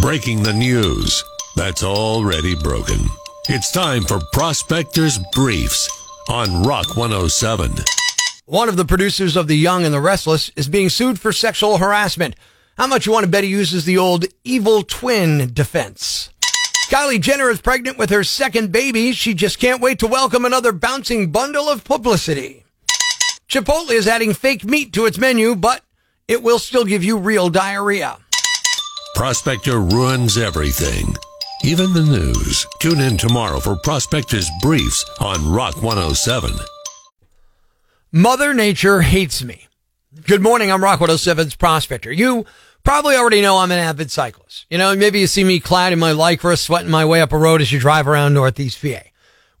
breaking the news that's already broken. It's time for Prospectors Briefs on Rock 107. One of the producers of The Young and the Restless is being sued for sexual harassment. How much you want to bet he uses the old evil twin defense? Kylie Jenner is pregnant with her second baby. She just can't wait to welcome another bouncing bundle of publicity. Chipotle is adding fake meat to its menu, but it will still give you real diarrhea. Prospector ruins everything, even the news. Tune in tomorrow for Prospectors Briefs on Rock 107. Mother Nature hates me. Good morning. I'm Rock 107's Prospector. You probably already know I'm an avid cyclist. You know, maybe you see me clad in my lycra, sweating my way up a road as you drive around Northeast PA.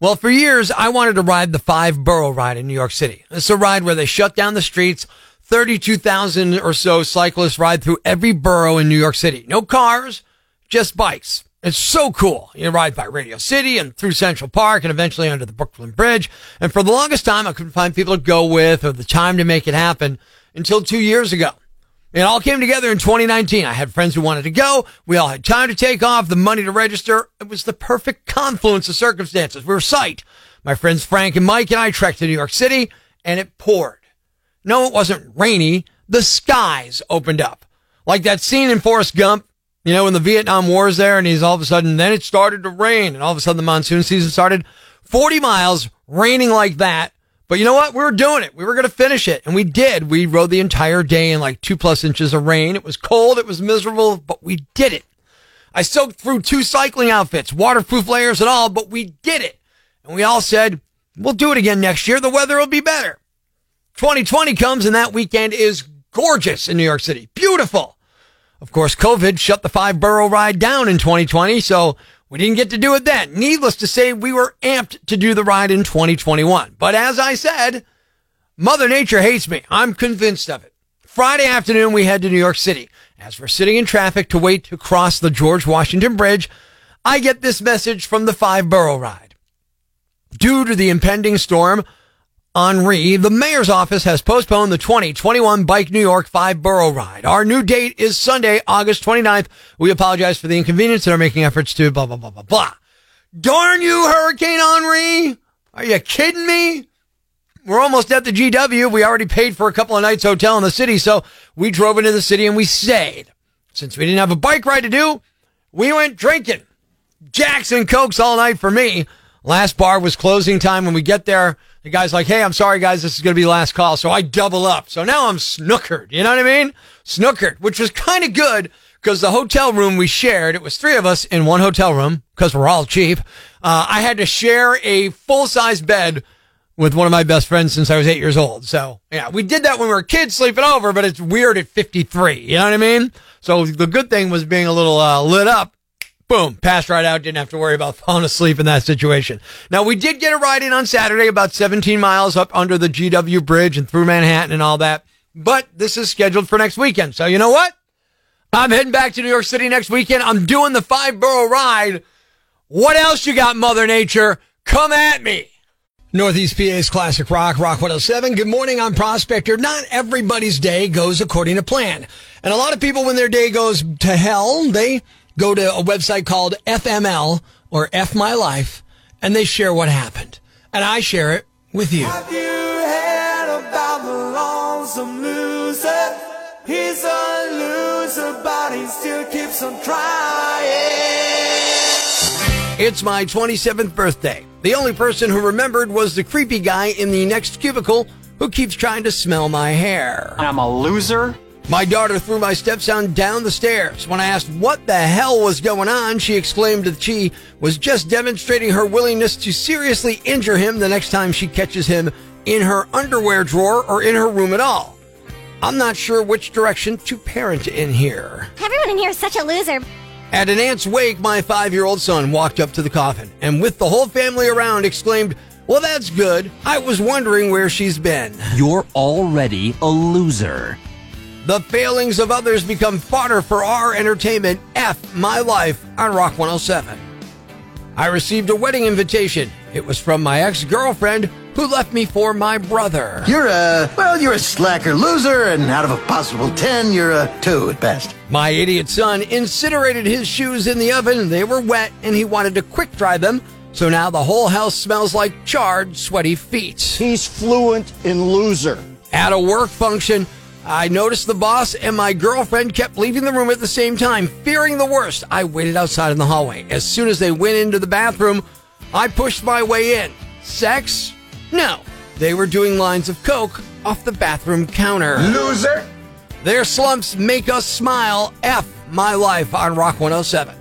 Well, for years, I wanted to ride the five borough ride in New York City. It's a ride where they shut down the streets. 32,000 or so cyclists ride through every borough in New York City. No cars, just bikes. It's so cool. You ride by Radio City and through Central Park and eventually under the Brooklyn Bridge. And for the longest time, I couldn't find people to go with or the time to make it happen until two years ago. It all came together in 2019. I had friends who wanted to go. We all had time to take off, the money to register. It was the perfect confluence of circumstances. We were psyched. My friends Frank and Mike and I trekked to New York City and it poured. No, it wasn't rainy. The skies opened up. Like that scene in Forrest Gump, you know, when the Vietnam War is there and he's all of a sudden, then it started to rain and all of a sudden the monsoon season started. 40 miles raining like that but you know what? We were doing it. We were going to finish it. And we did. We rode the entire day in like two plus inches of rain. It was cold. It was miserable, but we did it. I soaked through two cycling outfits, waterproof layers and all, but we did it. And we all said, we'll do it again next year. The weather will be better. 2020 comes and that weekend is gorgeous in New York City. Beautiful. Of course, COVID shut the five borough ride down in 2020. So we didn't get to do it then. Needless to say, we were amped to do the ride in 2021. But as I said, Mother Nature hates me. I'm convinced of it. Friday afternoon, we head to New York City. As we're sitting in traffic to wait to cross the George Washington Bridge, I get this message from the five borough ride. Due to the impending storm, Henri, the mayor's office has postponed the 2021 Bike New York 5 Borough Ride. Our new date is Sunday, August 29th. We apologize for the inconvenience and are making efforts to blah, blah, blah, blah, blah. Darn you, Hurricane Henri! Are you kidding me? We're almost at the GW. We already paid for a couple of nights hotel in the city, so we drove into the city and we stayed. Since we didn't have a bike ride to do, we went drinking. Jackson Cokes all night for me. Last bar was closing time when we get there. The guy's like, Hey, I'm sorry guys. This is going to be last call. So I double up. So now I'm snookered. You know what I mean? Snookered, which was kind of good because the hotel room we shared, it was three of us in one hotel room because we're all cheap. Uh, I had to share a full size bed with one of my best friends since I was eight years old. So yeah, we did that when we were kids sleeping over, but it's weird at 53. You know what I mean? So the good thing was being a little uh, lit up boom, passed right out. Didn't have to worry about falling asleep in that situation. Now we did get a ride in on Saturday, about 17 miles up under the GW bridge and through Manhattan and all that. But this is scheduled for next weekend. So you know what? I'm heading back to New York City next weekend. I'm doing the five borough ride. What else you got, Mother Nature? Come at me. Northeast PA's Classic Rock, Rock 107. Good morning, I'm Prospector. Not everybody's day goes according to plan. And a lot of people, when their day goes to hell, they go to a website called FML or F My Life and they share what happened. And I share it with you. Have you heard about the lonesome loser? He's a loser, but he still keeps on trying. It's my 27th birthday. The only person who remembered was the creepy guy in the next cubicle who keeps trying to smell my hair. I'm a loser? My daughter threw my stepson down the stairs. When I asked what the hell was going on, she exclaimed that she was just demonstrating her willingness to seriously injure him the next time she catches him in her underwear drawer or in her room at all. I'm not sure which direction to parent in here. Everyone in here is such a loser. At an aunt's wake, my five year old son walked up to the coffin and, with the whole family around, exclaimed, Well, that's good. I was wondering where she's been. You're already a loser. The failings of others become fodder for our entertainment. F my life on Rock 107. I received a wedding invitation. It was from my ex girlfriend, who who left me for my brother. You're a, well, you're a slacker loser, and out of a possible 10, you're a 2 at best. My idiot son incinerated his shoes in the oven. They were wet, and he wanted to quick dry them. So now the whole house smells like charred, sweaty feet. He's fluent in loser. At a work function, I noticed the boss and my girlfriend kept leaving the room at the same time, fearing the worst. I waited outside in the hallway. As soon as they went into the bathroom, I pushed my way in. Sex? No. They were doing lines of coke off the bathroom counter. Loser. Their slumps make us smile. F my life on Rock 107.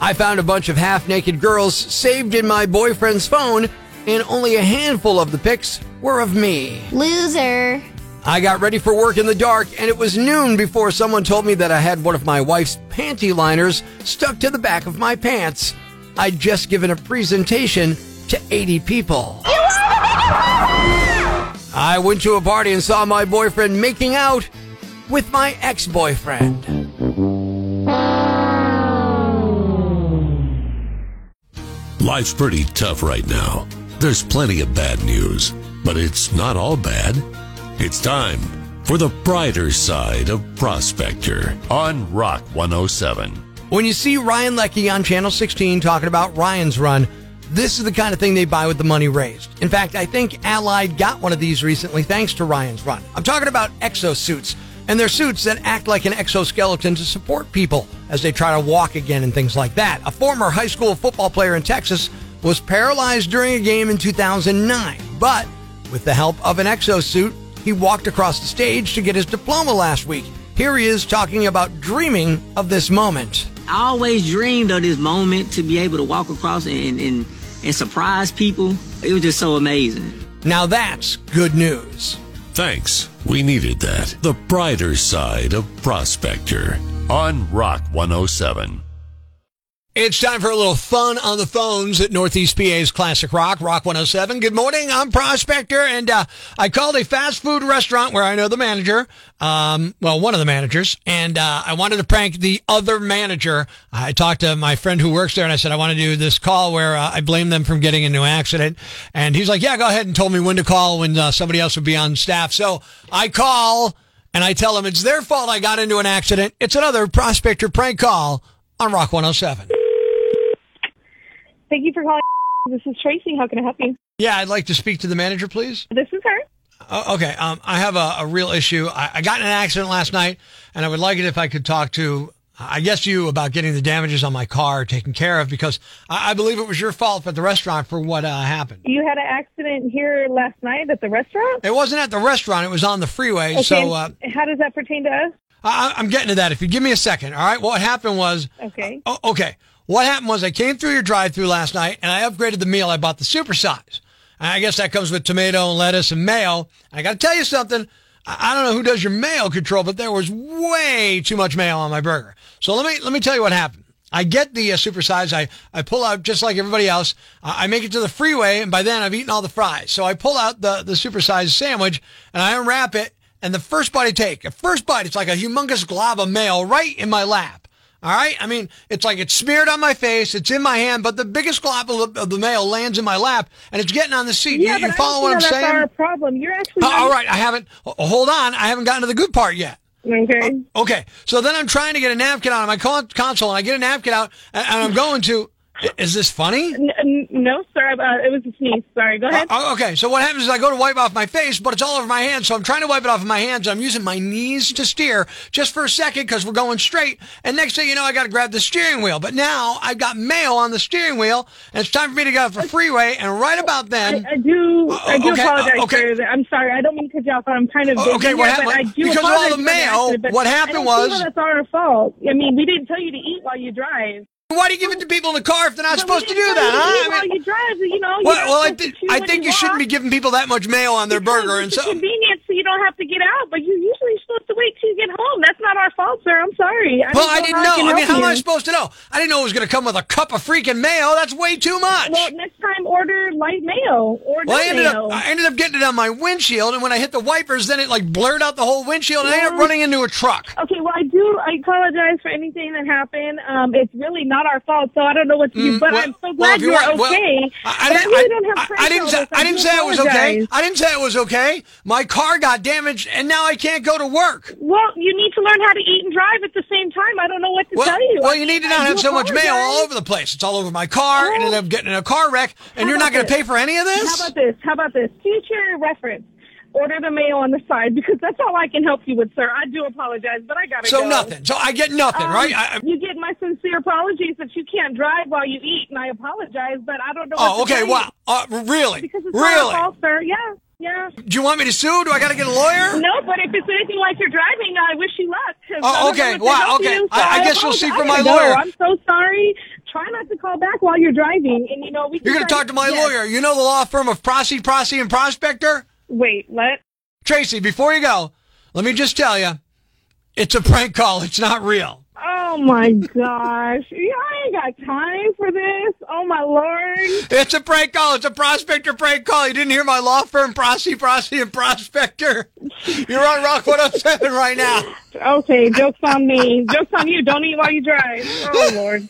I found a bunch of half naked girls saved in my boyfriend's phone, and only a handful of the pics were of me. Loser. I got ready for work in the dark, and it was noon before someone told me that I had one of my wife's panty liners stuck to the back of my pants. I'd just given a presentation to 80 people. I went to a party and saw my boyfriend making out with my ex boyfriend. Life's pretty tough right now. There's plenty of bad news, but it's not all bad. It's time for the brighter side of Prospector on Rock 107. When you see Ryan Leckey on Channel 16 talking about Ryan's run, this is the kind of thing they buy with the money raised. In fact, I think Allied got one of these recently thanks to Ryan's run. I'm talking about exosuits, and they're suits that act like an exoskeleton to support people as they try to walk again and things like that. A former high school football player in Texas was paralyzed during a game in 2009, but with the help of an exosuit, he walked across the stage to get his diploma last week. Here he is talking about dreaming of this moment. I always dreamed of this moment to be able to walk across and, and, and surprise people. It was just so amazing. Now that's good news. Thanks. We needed that. The brighter side of Prospector on Rock 107. It's time for a little fun on the phones at Northeast PA's Classic Rock, Rock 107. Good morning. I'm Prospector, and uh, I called a fast food restaurant where I know the manager, um, well, one of the managers, and uh, I wanted to prank the other manager. I talked to my friend who works there, and I said, I want to do this call where uh, I blame them from getting into an accident. And he's like, Yeah, go ahead, and told me when to call when uh, somebody else would be on staff. So I call, and I tell them it's their fault I got into an accident. It's another Prospector prank call on Rock 107. Thank you for calling. This is Tracy. How can I help you? Yeah, I'd like to speak to the manager, please. This is her. Uh, okay, um, I have a, a real issue. I, I got in an accident last night, and I would like it if I could talk to, I guess, you about getting the damages on my car taken care of because I, I believe it was your fault at the restaurant for what uh, happened. You had an accident here last night at the restaurant. It wasn't at the restaurant; it was on the freeway. Okay. So uh, how does that pertain to us? I, I'm getting to that. If you give me a second, all right. What happened was, Okay. Oh, okay. What happened was I came through your drive-through last night and I upgraded the meal. I bought the supersize. I guess that comes with tomato and lettuce and mayo. I got to tell you something. I I don't know who does your mayo control, but there was way too much mayo on my burger. So let me let me tell you what happened. I get the uh, supersize. I, I pull out just like everybody else. Uh, I make it to the freeway, and by then I've eaten all the fries. So I pull out the the supersized sandwich and I unwrap it. And the first bite I take, the first bite, it's like a humongous glob of mayo right in my lap. All right. I mean, it's like it's smeared on my face. It's in my hand, but the biggest glob of the, of the mayo lands in my lap and it's getting on the seat. Yeah, you, you follow what I'm don't saying? That's our problem. You're actually. Uh, not- all right. I haven't, uh, hold on. I haven't gotten to the good part yet. Okay. Oh, okay. So then I'm trying to get a napkin out of my con- console and I get a napkin out and, and I'm going to, is this funny? N- no, sir. Uh, it was a sneeze. Sorry. Go ahead. Oh, okay. So what happens is I go to wipe off my face, but it's all over my hands. So I'm trying to wipe it off of my hands. I'm using my knees to steer just for a second because we're going straight. And next thing you know, I got to grab the steering wheel. But now I've got mayo on the steering wheel and it's time for me to get off the freeway. And right about then. I, I do. I do okay, apologize, uh, okay. sir. I'm sorry. I don't mean to cut you off. I'm kind of Oh, busy okay, what happened- I do because of all the mayo, accident, what happened I don't see was- that's our fault. I mean, we didn't tell you to eat while you drive. Why do you give it to people in the car if they're not supposed to do didn't tell you that? Huh? I mean- you drive, you know. well, well, I, th- I think you shouldn't be giving people that much mayo on their burger. And so, convenient, so you don't have to get out. But you usually supposed to wait till you get home. That's not our fault, sir. I'm sorry. I well, I didn't know. can I mean, how am I supposed to know? I didn't know it was going to come with a cup of freaking mayo. That's way too much. Well, next time order light mayo or Well, I ended mayo. up I ended up getting it on my windshield, and when I hit the wipers, then it like blurred out the whole windshield, and I ended up running into a truck. Okay, well, I do. I apologize for anything that happened. Um, it's really not not our fault, so I don't know what to do. Mm, but well- I'm so glad if you you're want- well, okay. I, But didn't, really don't have I- I didn't say. I didn't say it was okay. I didn't say it was okay. My car got damaged and now I can't go to work. Well, you need to learn how to eat and drive at the same time. I don't know what to Well, tell you. well, you need to not have so much mail all over the place. It's all over my car and Oh. ended up getting in a car wreck and How you're not going to pay for any of this? How about this? How about this? Future reference. Order the mail on the side because that's all I can help you with, sir. I do apologize, but I gotta So go. nothing. So I get nothing, Um, right? I, I- you get my sincere apologies that you can't drive while you eat, and I apologize, but I don't know. oh, okay. Wow. Uh, really? Because it's not Really? our fault, sir. Yeah, yeah. Do you want me to sue? Do I got to get a lawyer? No, but if it's anything like you're driving, I wish you luck. Oh, okay. Wow, okay. you, so I- I guess you'll see from my go. lawyer. I'm so sorry. Try not to call back while you're driving, and you know we. You're going to talk to my Yes. lawyer. You know the law firm of Prosy, Prosy, and Prospector? Wait, what? Tracy, before you go, let me just tell you, it's a prank call. It's not real. Oh my gosh. Yeah, I ain't got time for this. Oh my lord. It's a prank call. It's a prospector prank call. You didn't hear my law firm, Prosy, Prosy, and Prospector? You're on Rock 107 right now. Okay, joke's on me. joke's on you. Don't eat while you drive. Oh lord.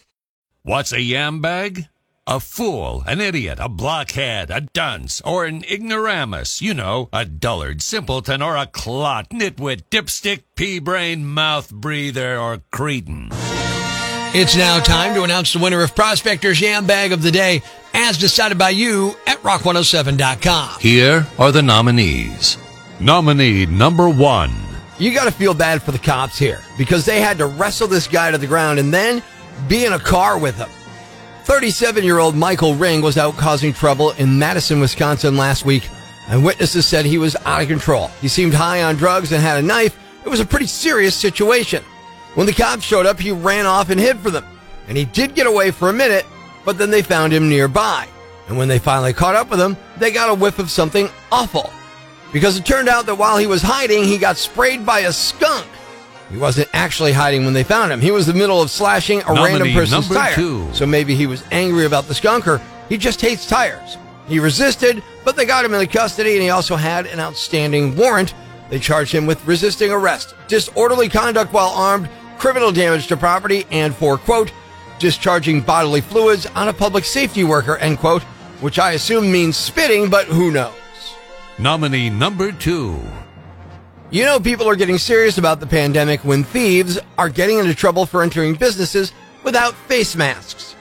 What's a yam bag? A fool, an idiot, a blockhead, a dunce, or an ignoramus. You know, a dullard, simpleton, or a clot, nitwit, dipstick, pea brain, mouth breather, or cretin. It's now time to announce the winner of Prospector's Yam Bag of the Day, as decided by you at rock107.com. Here are the nominees. Nominee number one. You got to feel bad for the cops here because they had to wrestle this guy to the ground and then be in a car with him. 37 year old Michael Ring was out causing trouble in Madison, Wisconsin last week, and witnesses said he was out of control. He seemed high on drugs and had a knife. It was a pretty serious situation. When the cops showed up, he ran off and hid for them. And he did get away for a minute, but then they found him nearby. And when they finally caught up with him, they got a whiff of something awful. Because it turned out that while he was hiding, he got sprayed by a skunk. He wasn't actually hiding when they found him. He was in the middle of slashing a Nominee random person's number tire. two. So maybe he was angry about the skunk or he just hates tires. He resisted, but they got him into custody and he also had an outstanding warrant. They charged him with resisting arrest, disorderly conduct while armed, criminal damage to property, and for, quote, discharging bodily fluids on a public safety worker, end quote, which I assume means spitting, but who knows? Nominee number two. You know, people are getting serious about the pandemic when thieves are getting into trouble for entering businesses without face masks.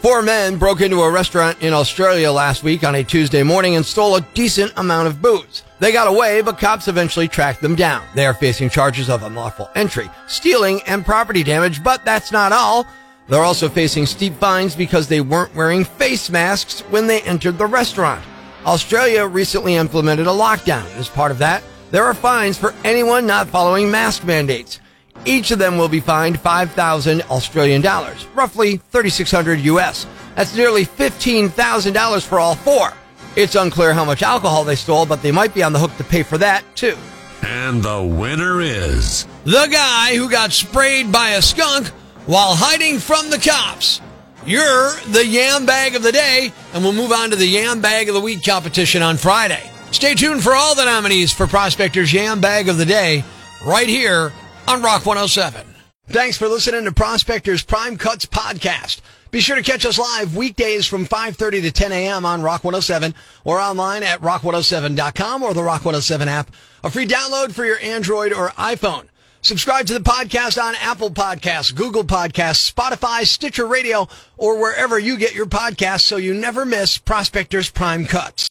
Four men broke into a restaurant in Australia last week on a Tuesday morning and stole a decent amount of booze. They got away, but cops eventually tracked them down. They are facing charges of unlawful entry, stealing, and property damage, but that's not all. They're also facing steep fines because they weren't wearing face masks when they entered the restaurant. Australia recently implemented a lockdown. As part of that, there are fines for anyone not following mask mandates. Each of them will be fined 5,000 Australian dollars, roughly 3,600 US. That's nearly $15,000 for all four. It's unclear how much alcohol they stole, but they might be on the hook to pay for that too. And the winner is. The guy who got sprayed by a skunk while hiding from the cops. You're the yam bag of the day, and we'll move on to the yam bag of the week competition on Friday. Stay tuned for all the nominees for Prospector's Yam Bag of the Day right here on Rock 107. Thanks for listening to Prospector's Prime Cuts podcast. Be sure to catch us live weekdays from 5:30 to 10 a.m. on Rock 107 or online at rock107.com or the Rock 107 app. A free download for your Android or iPhone. Subscribe to the podcast on Apple Podcasts, Google Podcasts, Spotify, Stitcher Radio, or wherever you get your podcasts so you never miss Prospector's Prime Cuts.